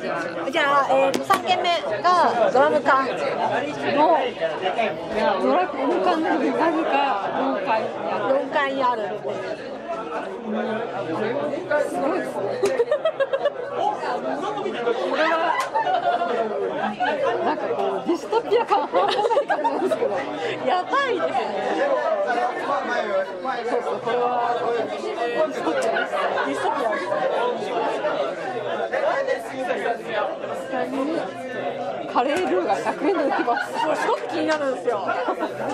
じゃあ、えー、3軒目がドラム缶のドラム缶のなぜか4階にある4階にあるすごいですねこれはなんかこうディストピア感半端な。い感じなんですけどやばいですねそうそうこれはディストピアですディストピア下にカレールーが100円で売ってます。すごく気になるんですよ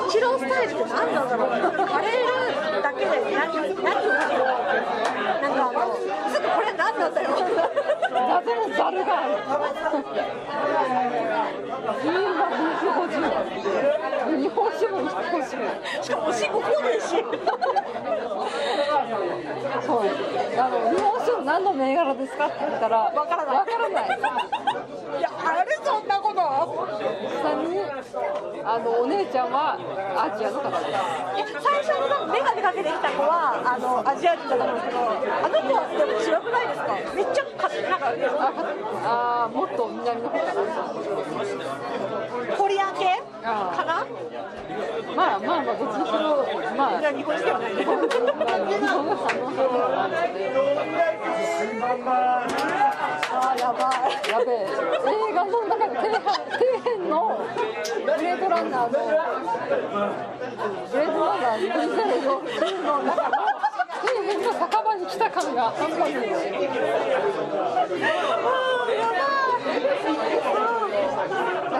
一郎スタイルって何なんだろう。カレールーだけで何何をなんかあのすぐこれ何なんだよ謎のザルがあるビールが250円日本酒も150円しかもおしっこ来ねえしそう。あの日本酒の何の銘柄ですかって言ったらわからない。わからない。いやあれそんなこと下にあのお姉ちゃんはアジアの方ですえ最初に眼鏡かけてきた子はあのアジア人だと思うんですけどあの子はでも違くないですか？めっちゃかなんかああもっと南の方か？なコリアン系かな？まあまあまあどっちにしろまあ日本人ではないねああやばいやべえ映画の中で底辺底辺のブレードランナーのブレードランナー2049の中の底辺の酒場に来た感が半端ない。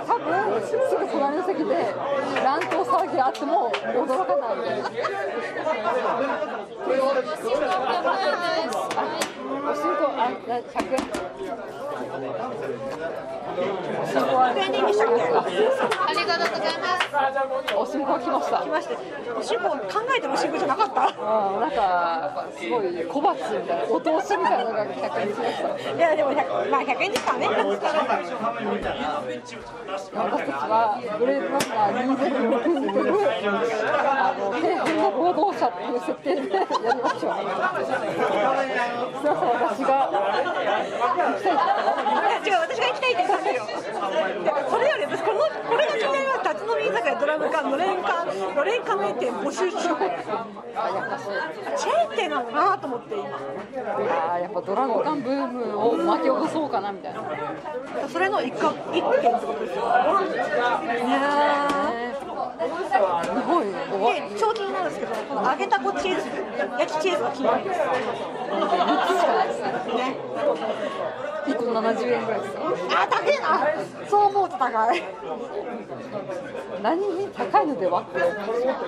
多分すぐ隣の席で乱闘騒ぎがあっても驚かないみたいな。おしんこあな百。おしんこは100円でいいんでしたっけありがとうございます。おしんこ来ました。来ましておしっこ考えてもおしっこじゃなかったうん、なんかすごい小鉢みたいなお通しみたいなのが百円しました。いやでもまあ100円ですからね私たちはブレードランナー2060に出るあの底辺の労働者っていう設定でやりましょう。すいません私が行きたい違う私が行きたいって言ったんですよいやそれより私このこれが気になります立ち飲み居酒屋ドラム缶のれんかのれん加盟店募集中チェーン店なのかなと思って今いややっぱドラム缶ブームを巻き起こそうかなみたいな。それの一角一軒ってことですよねすごいで超気になるんですけどこの揚げたこチーズ焼きチーズが気になる。んですよ3つしかない。ですね。ね1個70円ぐらいですよ。あ高いなそう思うと高い何に高いの。ではって思う。とか。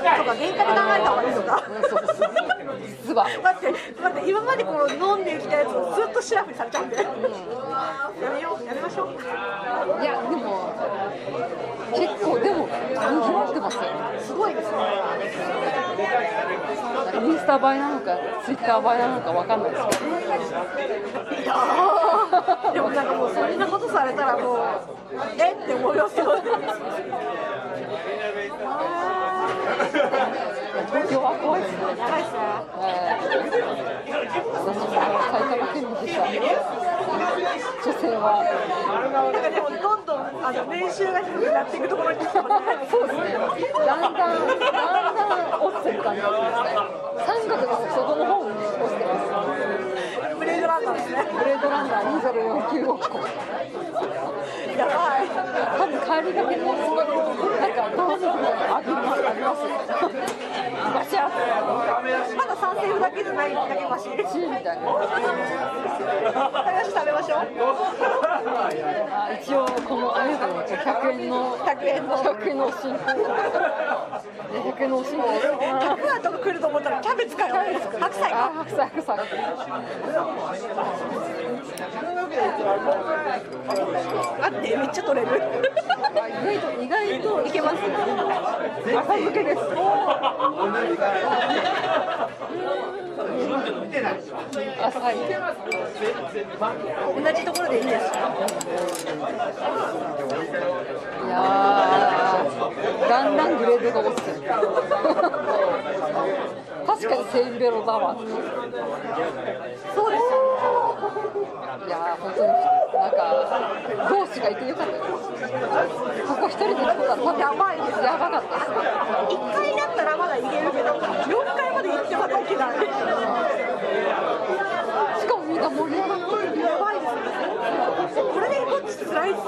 原価で考えた方がいいの か。うんそうそう実は。待って待って今までこの飲んできたやつをずっとシラフにされちゃうんでやめようやめましょういやでも結構でも人気なってますよすごいですねインスタ映えなのかツイッター映えなのかわかんないですけど。いやー。でもなんかもうそんなことされたらもうえって思いますよ東京は怖いですね。やばいっすねえー私も埼玉県民でした女性は。なんかでもどんどんあの年収が低くなっていくところに来てますねそうですねだんだんだんだん落ちてる感じがしますね三角の外の方に落ちてますブレードランナーですねブレードランナー2049号やばい多分帰りがけのなんかドラムみたいなありますありますガシャまだ賛成だけじゃないだけマシチーみたいな食べましょう。あ一応このあれですね100円の100円の100円のおしんこで100円のおしんこたくあんとか来ると思ったらキャベツかよ。白菜あか白菜。白菜。待ってめっちゃ取れる意外と意外といけます浅漬けです浅い同じところでいいですいやーだんだんグレードが落ちてる。確かにセイベロだわそうですいやー本当になんか同志がいてよかった。ここ一人で来たら多分やばいですやばかった。1回だったらまだいけるけど4回まで行ってまたいけないしかもみんな盛り上がってるやばいですねこれでこっちつらいっすよ。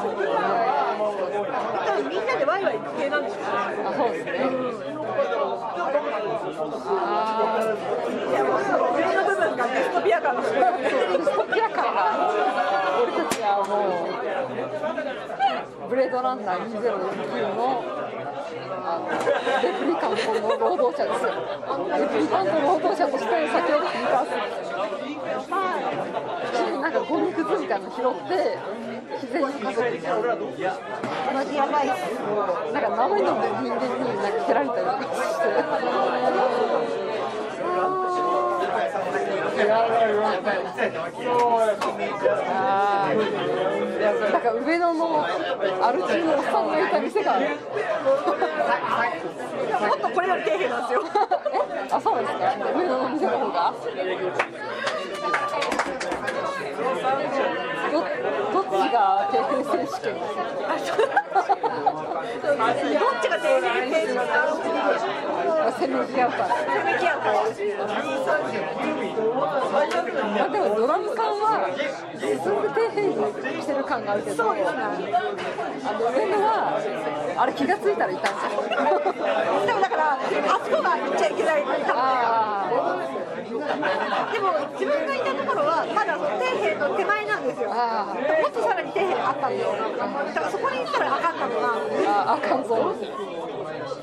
多分みんなでワイワイ系なんでしょうね。そうですねうん。いやもう上の部分がデストピア感のーそうデストピア感が。はもうブレードランナー2049のあのレプリカントの労働者ですよレプリカント労働者として先ほど聞いたなんかゴミくずみたいなの拾って自然にかけてマジやばいっすなんか生身の人間になんか蹴られたりとかして。なんか上野のアル中のおっさんがいた店がある。もっとこれより底辺なんですよえ、あ、そうですか。上野の店の方が。ど、どっちが底辺選手権ですか。どっちが底辺選手か せめぎ合うから。せめき合うかまあ、でもドラム缶は進んで底辺にしてる感があるけど、そうですねあの上野はあれ気がついたらいたんですよ。でもだからあそこが行っちゃいけないああでも自分がいたところはまだ底辺の手前なんですよあもっとさらに底辺あったんですよだからそこに行ったらあかんかったなああかんぞ。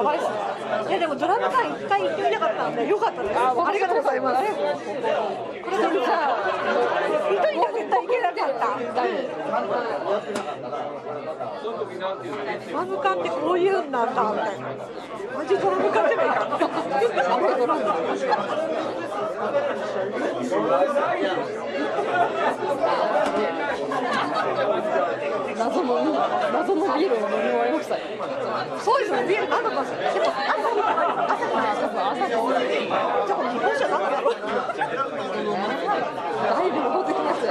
やばいっすねいやでもドラム缶一回行ってみたかったんでよかったですありがとうございますこれでじゃあ一人では絶対行けなかった。ドラム缶ってこういうんなんだみたいなマジドラム缶じゃないかドラム缶 謎の謎のビールを飲み終わりましたよ。そうですねビール何だったんですかでも朝に朝に多分朝のじゃあこれ日本酒は何だろうだいぶ合法的なやつや。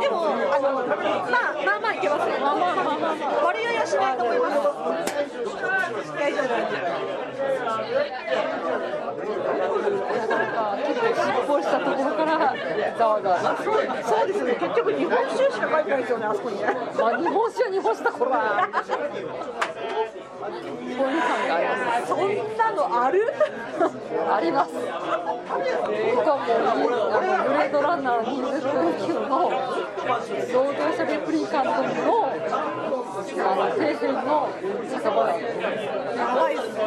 でもあのまあまあまあいけますねまあまあまあまあまあ割合はしないと思います大丈夫大丈なんか結構失敗したところからざわざわ。夫そうですね結局日本酒しか書いてないですよねあそこにねまあ日本酒は日本酒だこら。そういう感があります。そんなのある？あります。ここはもうあのブレードランナー2099の労働者レプリカントのあの底辺の酒場なんです。やばいっすね